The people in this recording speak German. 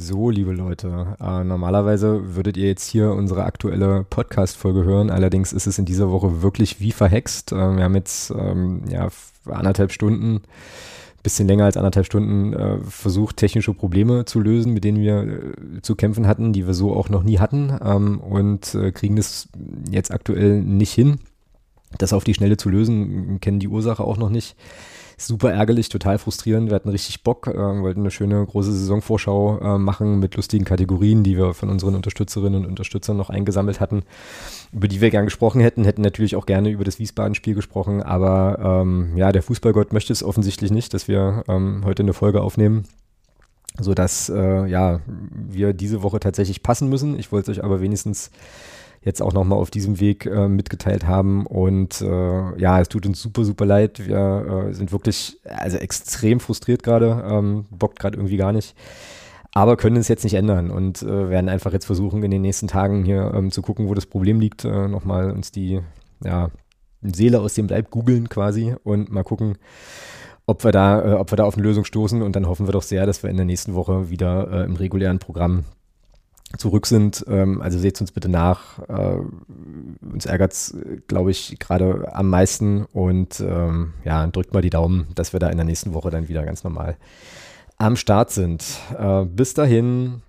So, liebe Leute, äh, normalerweise würdet ihr jetzt hier unsere aktuelle Podcast-Folge hören. Allerdings ist es in dieser Woche wirklich wie verhext. Äh, wir haben jetzt ähm, ja, anderthalb Stunden, bisschen länger als anderthalb Stunden äh, versucht, technische Probleme zu lösen, mit denen wir äh, zu kämpfen hatten, die wir so auch noch nie hatten ähm, und äh, kriegen das jetzt aktuell nicht hin, das auf die Schnelle zu lösen, kennen die Ursache auch noch nicht super ärgerlich, total frustrierend. Wir hatten richtig Bock, äh, wollten eine schöne große Saisonvorschau äh, machen mit lustigen Kategorien, die wir von unseren Unterstützerinnen und Unterstützern noch eingesammelt hatten, über die wir gern gesprochen hätten, hätten natürlich auch gerne über das Wiesbaden-Spiel gesprochen, aber ähm, ja, der Fußballgott möchte es offensichtlich nicht, dass wir ähm, heute eine Folge aufnehmen so dass äh, ja wir diese Woche tatsächlich passen müssen. Ich wollte euch aber wenigstens jetzt auch nochmal auf diesem Weg äh, mitgeteilt haben. Und äh, ja, es tut uns super, super leid. Wir äh, sind wirklich also extrem frustriert gerade, ähm, bockt gerade irgendwie gar nicht. Aber können es jetzt nicht ändern und äh, werden einfach jetzt versuchen, in den nächsten Tagen hier ähm, zu gucken, wo das Problem liegt, äh, nochmal uns die ja, Seele aus dem Leib googeln quasi und mal gucken, ob wir da, äh, ob wir da auf eine Lösung stoßen und dann hoffen wir doch sehr, dass wir in der nächsten Woche wieder äh, im regulären Programm zurück sind. Ähm, also seht uns bitte nach. Äh, uns ärgert es, glaube ich, gerade am meisten. Und ähm, ja, drückt mal die Daumen, dass wir da in der nächsten Woche dann wieder ganz normal am Start sind. Äh, bis dahin.